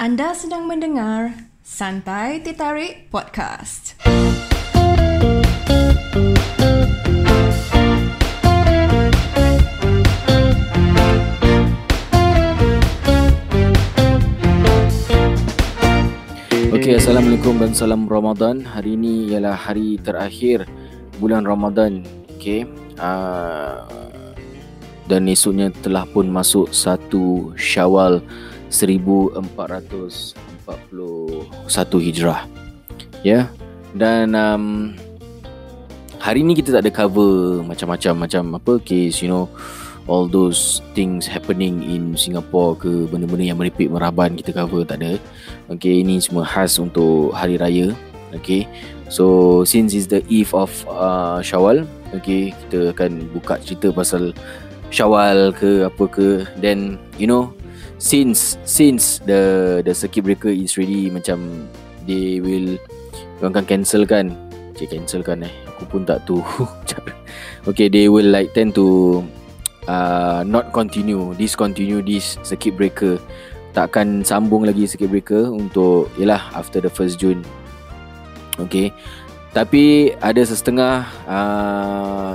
Anda sedang mendengar Santai Titarik Podcast. Okey, Assalamualaikum dan salam Ramadan. Hari ini ialah hari terakhir bulan Ramadan. Okey. Uh, dan esoknya telah pun masuk satu Syawal 1441 Hijrah. Ya. Dan um, hari ni kita tak ada cover macam-macam macam apa case you know all those things happening in Singapore ke benda-benda yang meripik meraban kita cover tak ada. Okay, ini semua khas untuk hari raya. Okay, so since is the eve of uh, Syawal, okay, kita akan buka cerita pasal Syawal ke apa ke. Then you know, since since the the circuit breaker is really macam they will orang akan cancel kan. Okay, cancel kan eh. Aku pun tak tahu. okay, they will like tend to uh, not continue discontinue this circuit breaker takkan sambung lagi circuit breaker untuk yalah after the first June okay tapi ada setengah uh,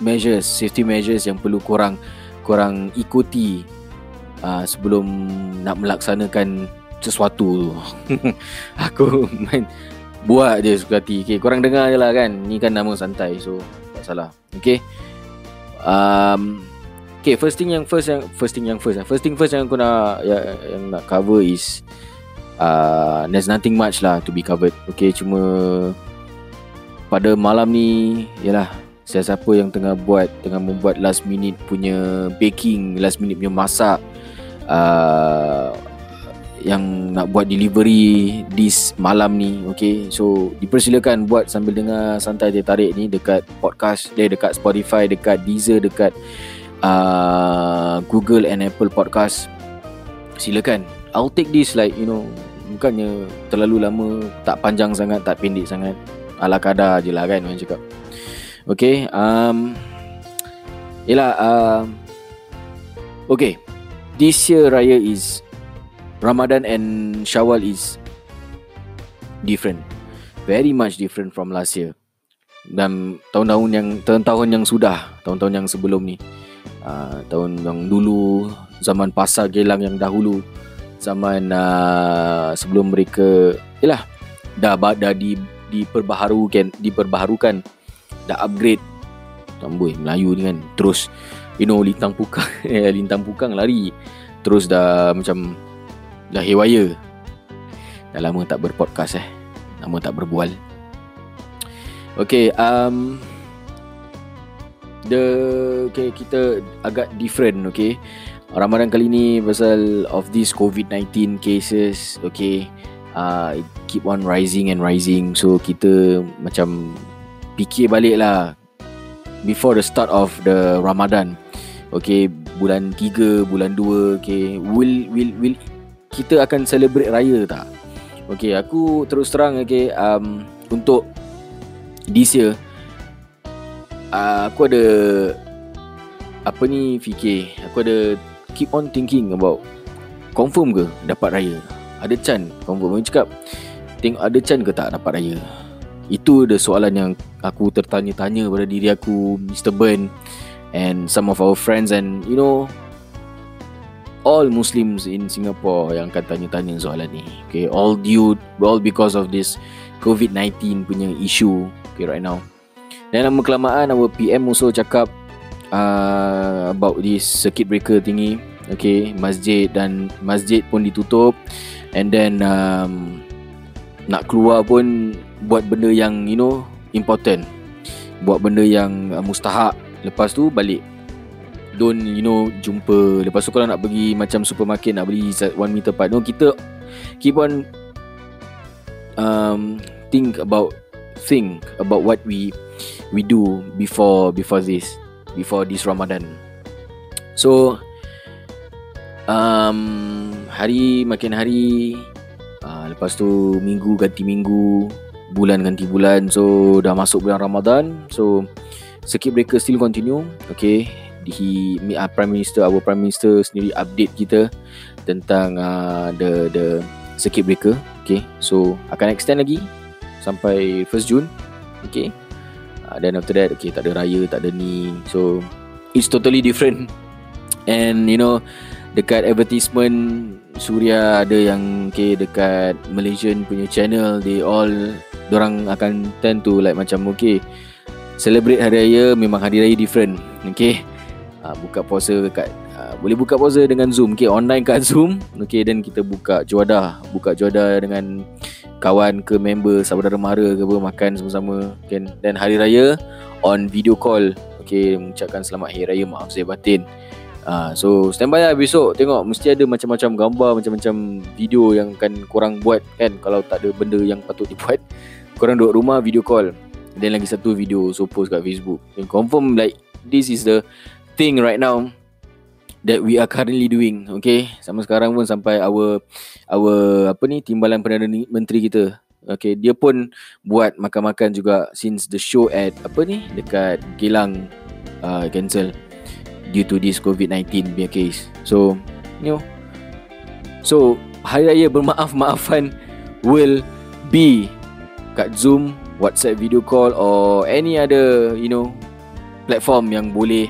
measures safety measures yang perlu kurang kurang ikuti uh, sebelum nak melaksanakan sesuatu aku main buat je suka hati. Okay, korang dengar je lah kan. Ni kan nama santai so tak salah. Okay um, Okay first thing yang first yang First thing yang first. First thing first yang aku nak Yang, yang nak cover is uh, There's nothing much lah To be covered. Okay cuma Pada malam ni Yalah Siapa yang tengah buat Tengah membuat last minute punya Baking Last minute punya masak uh, Yang nak buat delivery This malam ni Okay? So dipersilakan buat Sambil dengar Santai Dia Tarik ni Dekat podcast dia Dekat Spotify Dekat Deezer Dekat uh, Google and Apple Podcast. Silakan. I'll take this like you know Bukannya terlalu lama Tak panjang sangat Tak pendek sangat. Ala kadar je lah kan Orang cakap. Okay um, Yelah uh, Okay This year raya is Ramadan and Shawwal is Different. Very much different from last year. Dan tahun-tahun yang Tahun-tahun yang sudah Tahun-tahun yang sebelum ni. Uh, Tahun yang dulu Zaman pasar gelang yang dahulu Zaman uh, Sebelum mereka Yelah Dah, dah di, diperbaharukan Diperbaharukan dah upgrade. Tambui Melayu ni kan Terus You know Lintang Pukang Lintang Pukang lari. Terus dah macam Dah hewaya. Dah lama tak berpodcast eh. Lama tak berbual. Okay um, The Okay kita Agak different okay. Ramadan kali ni Pasal of this COVID-19 cases Okay. Uh, Keep on rising and rising. So kita Macam fikir balik lah before the start of the Ramadan. Okay, bulan 3, bulan 2, okay, will will will kita akan celebrate raya tak? Okay, aku terus terang okay, um, untuk this year uh, aku ada apa ni fikir, aku ada keep on thinking about confirm ke dapat raya? Ada chan confirm. Aku cakap, tengok ada chan ke tak dapat raya? Itu the soalan yang aku tertanya-tanya pada diri aku Mr. Burn and some of our friends and you know all Muslims in Singapore yang akan tanya-tanya soalan ni. Okay, all due all because of this COVID-19 punya issue okay right now. Dan lama kelamaan our PM also cakap uh, about this circuit breaker thingy. Okay, masjid dan masjid pun ditutup and then um, nak keluar pun buat benda yang you know important buat benda yang uh, mustahak lepas tu balik. Don't you know jumpa. Lepas tu kalau nak pergi macam supermarket nak beli one meter apart. No kita keep on um, think about think about what we we do before before this before this Ramadan. So um, hari makin hari uh, lepas tu minggu ganti minggu bulan ganti bulan. So dah masuk bulan Ramadan. So circuit breaker still continue okay? He uh, prime minister our prime minister sendiri update kita tentang uh, the the circuit breaker okay? So akan extend lagi sampai 1st June okay? Uh, then after that okay tak ada raya tak ada ni. So it's totally different. And you know dekat advertisement Suria ada yang okay dekat Malaysian punya channel they all orang akan tend to like macam okay celebrate hari raya memang hari raya different. Okay? Uh, buka puasa dekat uh, boleh buka puasa dengan Zoom. Okay online kat Zoom. Okay dan kita buka juadah. Buka juadah dengan kawan ke member saudara mara ke apa makan sama-sama. Kan? Dan hari raya on video call. Okay mengucapkan selamat hari raya maaf saya batin. Uh, so standby lah besok. Tengok mesti ada macam-macam gambar macam-macam video yang akan korang buat kan? Kalau tak ada benda yang patut dibuat korang duduk rumah video call dan lagi satu video so post kat Facebook. And confirm like this is the thing right now that we are currently doing okay? Sama sekarang pun sampai our our apa ni timbalan perdana menteri kita. Okay dia pun buat makan-makan juga since the show at apa ni dekat Gilang uh, cancel due to this COVID-19 punya case. So you know so hari raya bermaaf-maafan will be kat Zoom, WhatsApp video call or any other you know platform yang boleh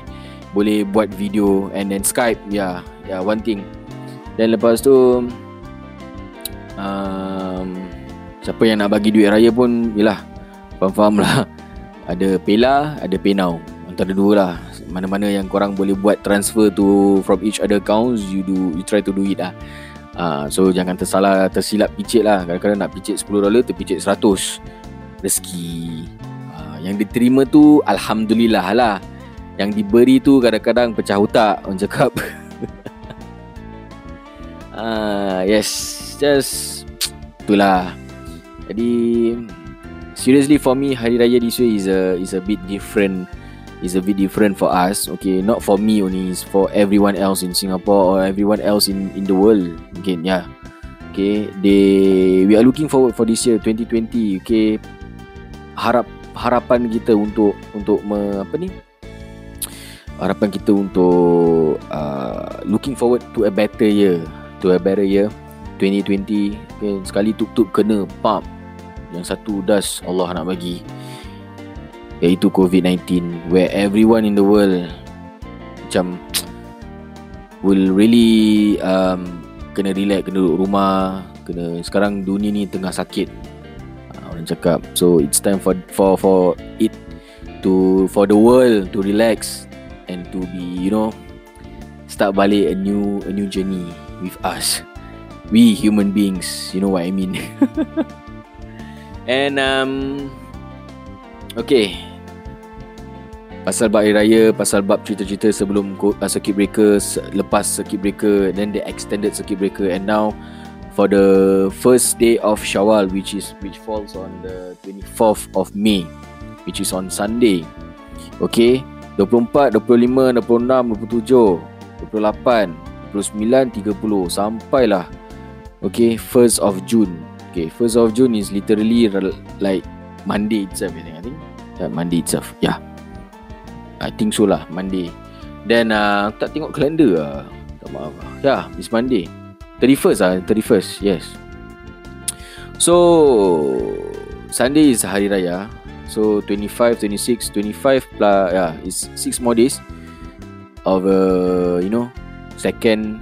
boleh buat video and then Skype ya yeah, yeah one thing. Dan lepas tu um, siapa yang nak bagi duit raya pun yalah faham-faham lah. Ada Paylah ada PayNow antara dua lah. Mana-mana yang korang boleh buat transfer to from each other accounts you do you try to do it lah. Uh, so jangan tersalah tersilap picit lah. Kadang-kadang nak picit 10 dolar terpicit 100 Rezeki uh, Yang diterima tu Alhamdulillah lah Yang diberi tu kadang-kadang pecah otak Orang cakap uh, Yes Just Itulah Jadi Seriously for me Hari Raya this way is a is a bit different is a bit different for us. Okay, not for me only, it's for everyone else in Singapore or everyone else in in the world. Okay, yeah. Okay, they we are looking forward for this year 2020. Okay, harap harapan kita untuk untuk me, apa ni? Harapan kita untuk uh, looking forward to a better year, to a better year 2020. Okay, sekali tutup kena pump yang satu das Allah nak bagi iaitu COVID-19 where everyone in the world macam will really um, kena relax kena duduk rumah kena sekarang dunia ni tengah sakit orang cakap. So it's time for for for it to for the world to relax and to be you know start balik a new a new journey with us. We human beings you know what i mean. And um okay. Pasal bab raya Pasal bab cerita-cerita sebelum uh, Circuit breaker Lepas circuit breaker Then they extended circuit breaker. And now For the first day of Shawwal Which is which falls on the 24th of May Which is on Sunday. Okay? 24, 25, 26, 27 28 29, 30 Sampailah. Okay? 1st of June. Okay? 1st of June is literally Like Monday itself I think, I think. Yeah, Monday itself. Yeah. I think so lah Monday. Then uh, tak tengok kalender lah. Tak maaf lah. Yeah, it's Monday 31st lah 31st Yes. So Sunday is hari raya. So 25, 26, 25 plus yeah, it's 6 more days Of uh, You know Second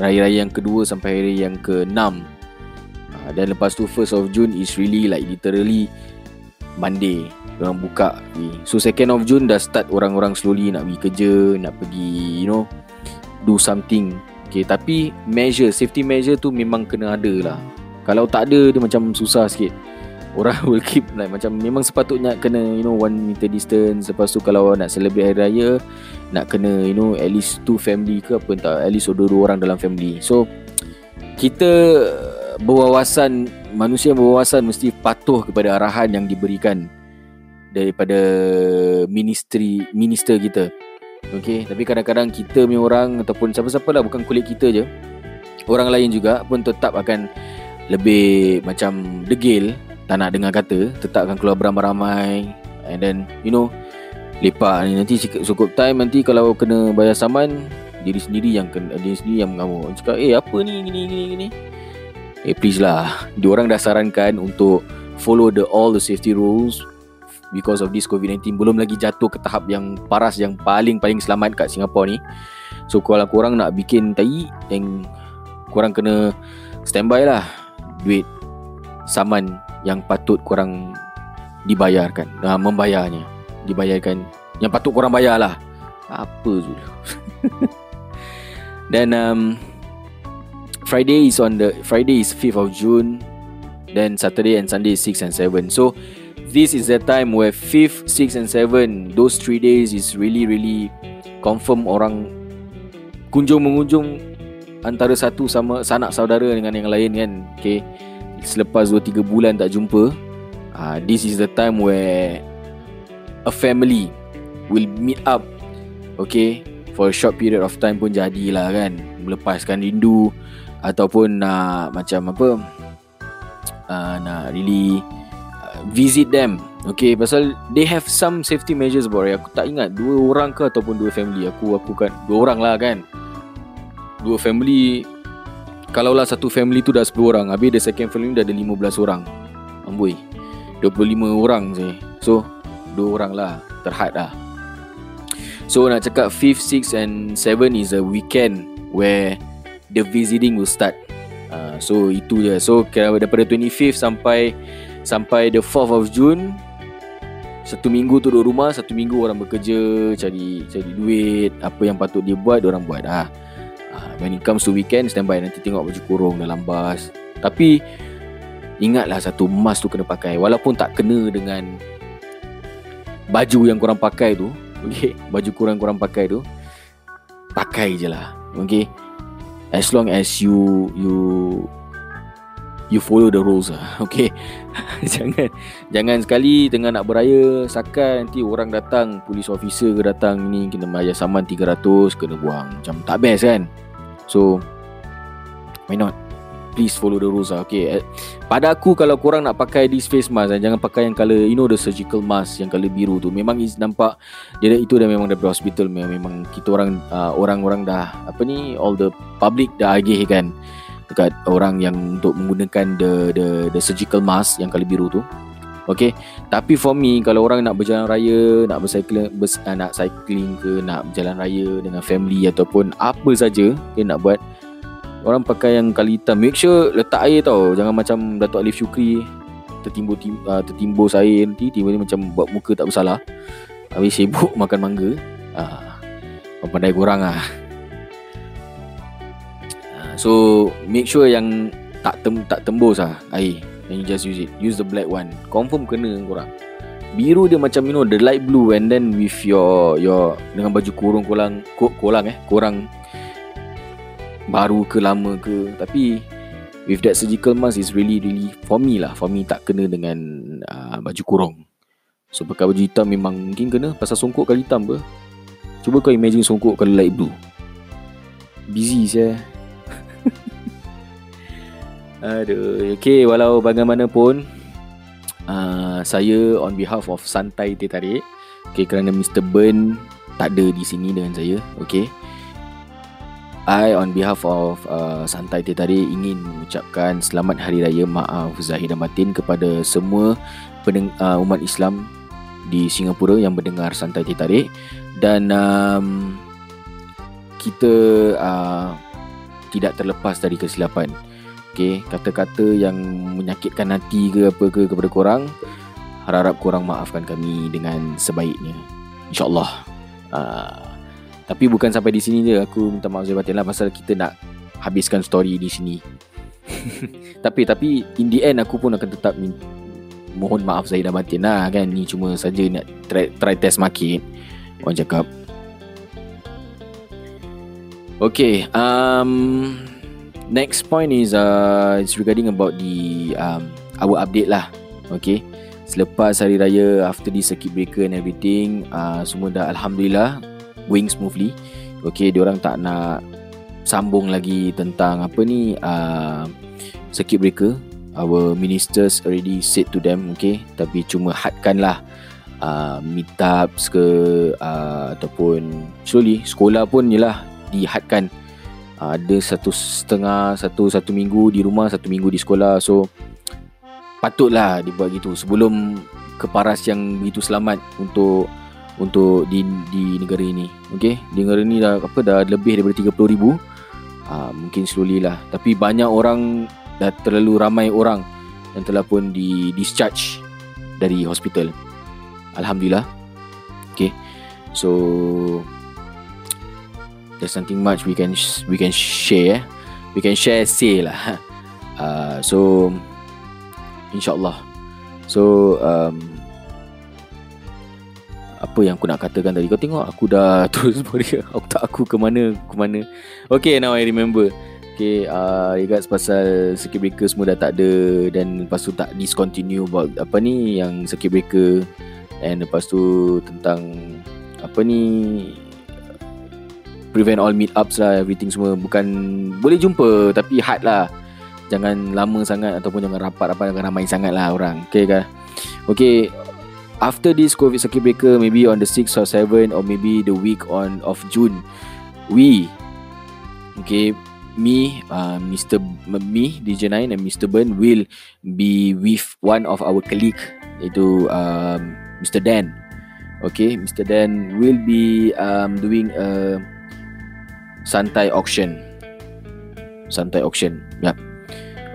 Raya-raya yang kedua Sampai hari yang ke-6 uh, Dan lepas tu First of June Is really like Literally Monday. Orang buka So second of June dah start orang-orang slowly nak pergi kerja Nak pergi you know Do something Okay tapi measure Safety measure tu memang kena ada lah. Kalau tak ada dia macam susah sikit. Orang will keep like macam Memang sepatutnya kena you know One meter distance. Lepas tu kalau nak celebrate hari raya Nak kena you know At least two family ke apa entah At least dua-dua orang dalam family. So Kita Berwawasan Manusia berwawasan Mesti patuh kepada arahan yang diberikan daripada ministry minister kita. Okey, tapi kadang-kadang kita punya orang ataupun siapa-siapa lah bukan kulit kita je. Orang lain juga pun tetap akan lebih macam degil, tak nak dengar kata, tetap akan keluar beramai-ramai and then you know lepak ni. Nanti cukup time nanti kalau kena bayar saman diri sendiri yang kena diri sendiri yang mengamuk. Cakap eh apa ni gini gini gini? Eh please lah. Diorang dah sarankan untuk follow the all the safety rules because of this COVID-19 belum lagi jatuh ke tahap yang paras yang paling paling selamat kat Singapura ni. So kalau korang nak bikin tai yang korang kena standby lah duit saman yang patut korang dibayarkan. Uh, membayarnya. Dibayarkan. Yang patut korang bayar lah. Apa tu dan um, Friday is on the Friday is 5th of June. Then Saturday and Sunday is 6 and 7 so this is the time where 5th 6 and 7 those 3 days is really really confirm orang kunjung mengunjung antara satu sama sanak saudara dengan yang lain kan. Okay. Selepas 2 3 bulan tak jumpa uh, this is the time where a family will meet up okay for a short period of time pun jadilah kan. Melepaskan rindu ataupun nak macam apa uh, nak really uh, visit them. Okay pasal they have some safety measures about aku tak ingat dua orang ke ataupun dua family. Aku aku kan dua orang lah kan. Dua family kalau lah satu family tu dah 10 orang habis the second family dah ada 15 orang. Amboi. 25 orang je so dua orang lah terhad lah. So nak cakap 5th, 6th and 7 is a weekend where the visiting will start. Uh, so itu je. So daripada 25th sampai sampai the 4th of June satu minggu tu duduk rumah, satu minggu orang bekerja, cari cari duit, apa yang patut dia buat, orang buat lah. Uh, when it comes to weekend, standby nanti tengok baju kurung dalam bas. Tapi ingatlah satu mask tu kena pakai walaupun tak kena dengan baju yang korang pakai tu okay, baju kurang kurang pakai tu pakai je lah okay as long as you you you follow the rules lah. Okay. Jangan jangan sekali tengah nak beraya sakal nanti orang datang police officer ke datang ni kena bayar saman 300 kena buang. Macam tak best kan? So why not? Please follow the rules lah. Okay pada aku kalau korang nak pakai this face mask eh, Jangan pakai yang color You know the surgical mask Yang color biru tu. Memang is nampak dia Itu dah memang dari hospital. Memang kita orang uh, Orang-orang dah Apa ni All the public dah agih kan Dekat orang yang Untuk menggunakan the the the surgical mask Yang color biru tu. Okay? Tapi for me Kalau orang nak berjalan raya Nak bercycling bers, uh, Nak cycling ke Nak berjalan raya Dengan family Ataupun Apa saja Dia nak buat Orang pakai yang kali hitam. Make sure letak air tau. Jangan macam Datuk Alif Syukri Tertimbul tim, uh, Tertimbus air nanti Tiba-tiba macam Buat muka tak bersalah. Habis sibuk makan mangga. Uh, Pandai korang lah uh, So Make sure yang Tak tem, tak tembus lah Air. You just use it. Use the black one. Confirm kena korang. Biru dia macam you know The light blue And then with your Your Dengan baju kurung korang Korang eh Korang. Baru ke lama ke. Tapi with that surgical mask is really really for me lah. For me tak kena dengan uh, baju kurung. So pakai baju hitam memang mungkin kena. Pasal songkok kali hitam ke cuba kau imagine songkok kali light blue. Busy saya aduh okay walau bagaimanapun uh, saya on behalf of Santai Teh Tarik okay, kerana Mr. Burn tak ada di sini dengan saya okay I on behalf of uh, Santai Teh Tarik ingin mengucapkan selamat hari raya maaf zahir dan batin kepada semua pendeng- uh, umat Islam di Singapura yang mendengar Santai Teh Tarik dan um, kita uh, tidak terlepas dari kesilapan. Okay, kata-kata yang menyakitkan hati ke apa ke kepada korang harap korang maafkan kami dengan sebaiknya. InsyaAllah. Uh, tapi bukan sampai di sini je Aku minta maaf Zahir Batin lah Pasal kita nak Habiskan story di sini Tapi tapi In the end aku pun akan tetap Mohon maaf Zahir Batin lah kan Ni cuma saja nak try, try test market Orang cakap Okay um, Next point is uh, It's regarding about the um, Our update lah Okay Selepas hari raya After the circuit breaker and everything uh, Semua dah Alhamdulillah going smoothly. Okay, orang tak nak sambung lagi tentang apa ni uh, circuit breaker. Our ministers already said to them, okay, tapi cuma hadkanlah uh, meetups ke uh, ataupun slowly sekolah pun ialah dihadkan uh, ada satu setengah satu satu minggu di rumah satu minggu di sekolah. So patutlah dibuat gitu. Sebelum keparas yang begitu selamat untuk untuk di di negara ini. Okey? Di negara ini dah apa dah lebih daripada 30000 ribu. Uh, mungkin slowly lah. Tapi banyak orang dah terlalu ramai orang yang telah pun di discharge dari hospital. Alhamdulillah. Okey? So there's something much we can we can share we can share say lah. Uh, so insyaallah. So um, apa yang aku nak katakan tadi? Kau tengok aku dah terus balik aku tak aku ke mana ke mana. Okay now I remember. Okay uh, regards pasal circuit breaker semua dah tak ada. Dan lepas tu tak discontinue about apa ni yang circuit breaker. And lepas tu tentang apa ni prevent all meet ups lah everything semua bukan boleh jumpa tapi hard lah jangan lama sangat ataupun jangan rapat-rapat jangan ramai sangat lah orang okay kan okay after this covid circuit breaker maybe on the 6th or 7 or maybe the week on of June we okay me uh, Mr. me DJ 9 and Mr. Burn will be with one of our colleague iaitu um, Mr. Dan okay Mr. Dan will be um, doing a Santai Auction. Santai Auction. Yep.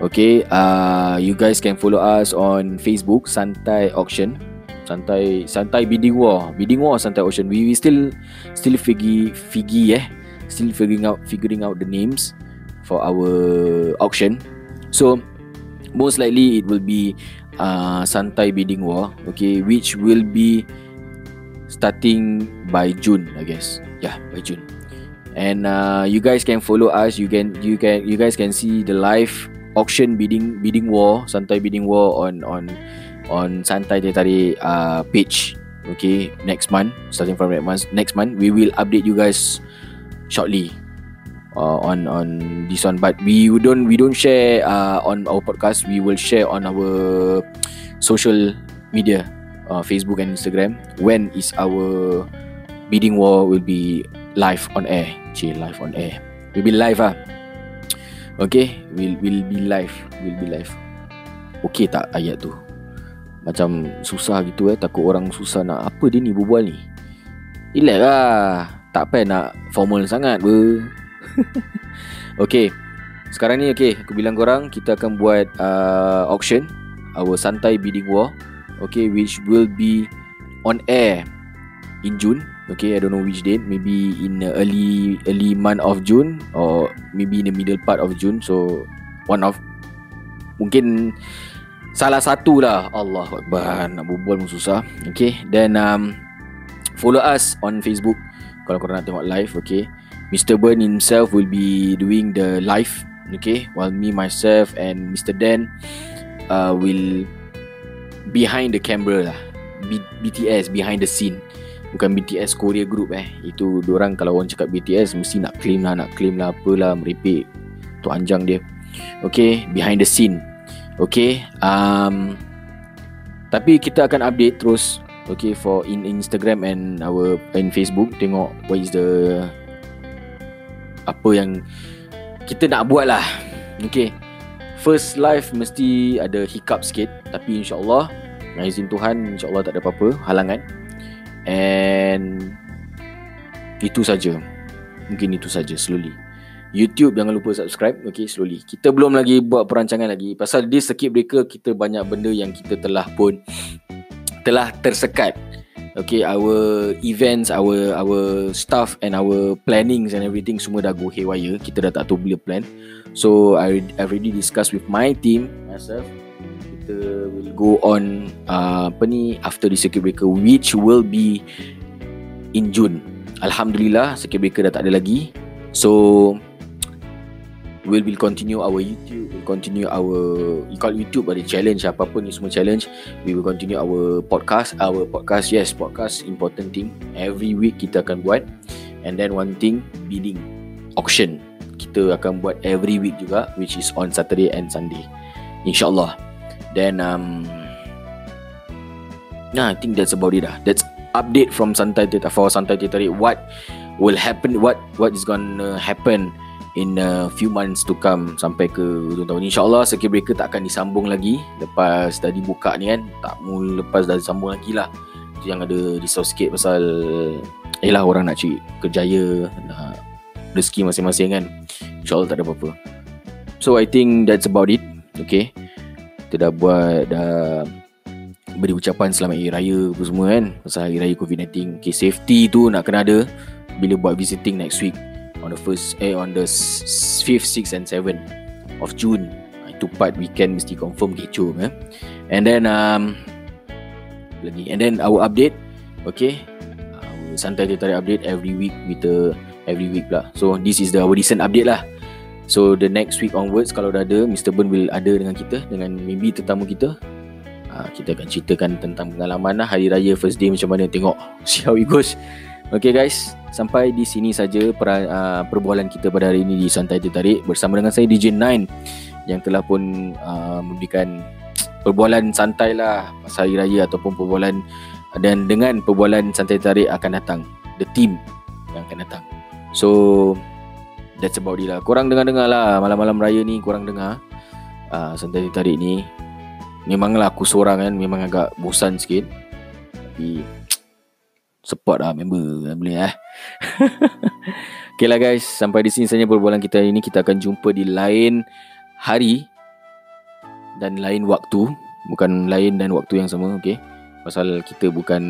Okay, uh, you guys can follow us on Facebook Santai Auction. Santai Santai Bidding War. Bidding War Santai Auction. We, we still still figi figi eh. Still figuring out figuring out the names for our auction. So most likely it will be uh, Santai Bidding War. Okay, which will be starting by June, I guess. Yeah, by June and uh, you guys can follow us. You can you can you guys can see the live auction bidding bidding war santai bidding war on on on santai tadi uh, page. Okay next month starting from next month next month we will update you guys shortly uh, on on this one. But we don't we don't share uh, on our podcast. We will share on our social media uh, facebook and instagram when is our bidding war will be live on air. Cik live on air. We'll be live ah. Okay We'll, we'll be live. We'll be live. Okay tak ayat tu? Macam susah gitu eh. Takut orang susah nak Apa dia ni berbual ni. Relax lah. Tak payah nak formal sangat ber Okay. Sekarang ni okay. Aku bilang korang Kita akan buat uh, auction. Our Santai Bidding War. Okay which will be On air In June Okay, I don't know which date. Maybe in the early early month of June or maybe in the middle part of June. So one of mungkin salah satu lah. Allah Akbar nak berbual pun susah. Okay, then um, follow us on Facebook kalau korang nak tengok live. Okay, Mr. Burn himself will be doing the live. Okay, while me myself and Mr. Dan uh, will behind the camera lah. B- BTS behind the scene bukan BTS Korea Group eh. Itu orang kalau orang cakap BTS mesti nak claim lah nak claim lah apalah meripik tu anjang dia. Okay behind the scene. Okay um, tapi kita akan update terus okay for in Instagram and our in Facebook. Tengok what is the apa yang kita nak buat lah. Okay first live mesti ada hiccup sikit tapi insyaAllah dengan izin Tuhan insyaAllah tak ada apa-apa halangan And Itu saja. Mungkin itu saja slowly. YouTube jangan lupa subscribe. Okay slowly. Kita belum lagi buat perancangan lagi. Pasal di circuit breaker Kita banyak benda yang kita telah pun Telah tersekat. Okay our events Our our stuff And our plannings and everything Semua dah go haywire. Kita dah tak tahu bila plan. So I I already discuss with my team Myself kita will go on uh, apa ni after the circuit breaker which will be in June. Alhamdulillah circuit breaker dah tak ada lagi. So we will continue our YouTube, we'll continue our you call YouTube ada challenge apa apa ni semua challenge. We will continue our podcast, our podcast yes podcast important thing. Every week kita akan buat and then one thing bidding auction kita akan buat every week juga which is on Saturday and Sunday. InsyaAllah. Then um Nah, I think that's about it lah. That's update from Santai Teh for Santai Tarik. What will happen? What what is gonna happen in a few months to come sampai ke hujung tahun ni. InsyaAllah circuit breaker tak akan disambung lagi lepas dah dibuka ni kan. Tak mula lepas dah disambung lagi lah. Yang ada risau sikit pasal Yelah orang nak cari kerjaya Nak rezeki masing-masing kan InsyaAllah tak ada apa-apa So I think that's about it Okay Kita dah buat Dah Beri ucapan selamat hari raya Apa semua kan. Pasal hari raya COVID-19 Okay safety tu nak kena ada Bila buat visiting next week. On the first Eh on the 5th, 6th and 7th Of June. Itu part weekend Mesti confirm kecoh eh? And then um, Lagi? And then our update Okay Santai tarik update Every week the Every week lah So this is the our recent update lah So the next week onwards Kalau dah ada Mr. Burn will ada dengan kita Dengan maybe tetamu kita uh, Kita akan ceritakan tentang pengalaman lah Hari Raya first day macam mana Tengok See how it goes Okay guys Sampai di sini saja per, uh, perbualan kita pada hari ini di Santai Tertarik bersama dengan saya DJ 9 yang telah pun uh, memberikan perbualan santai lah pasal hari raya ataupun perbualan dan dengan perbualan santai tarik akan datang the team yang akan datang so that's about it lah. Korang dengar-dengar lah. Malam-malam raya ni korang dengar. Uh, santai tarik ni. Memanglah aku seorang kan memang agak bosan sikit. Tapi support lah member boleh eh. Okay lah guys Sampai di sini saja perbualan kita hari ini Kita akan jumpa di lain hari Dan lain waktu. Bukan lain dan waktu yang sama Okay? Pasal kita bukan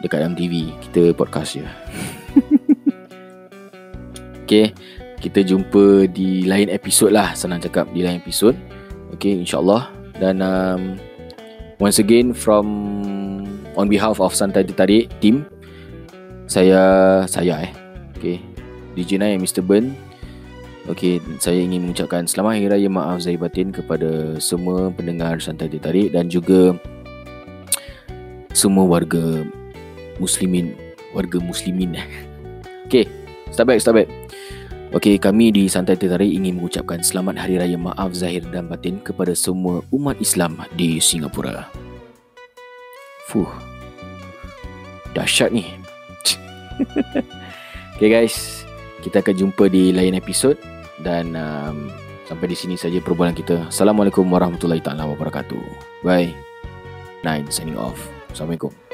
Dekat MTV Kita podcast je Okay Kita jumpa di lain episod lah Senang cakap Di lain episod. Okay insyaAllah. Dan um, Once again From on behalf of Santai Ditarik team saya saya eh. Okey. DJ Nai Mr Burn okey saya ingin mengucapkan selamat hari raya maaf zahir batin kepada semua pendengar Santai Ditarik dan juga semua warga muslimin warga muslimin. Okey start back start back Okey, kami di Santai Tertarik ingin mengucapkan selamat Hari Raya Maaf Zahir dan Batin kepada semua umat Islam di Singapura. Fuh. Dahsyat ni. okay guys, kita akan jumpa di lain episod dan um, sampai di sini saja perbualan kita. Assalamualaikum warahmatullahi taala wabarakatuh. Bye. Nine signing off. Assalamualaikum.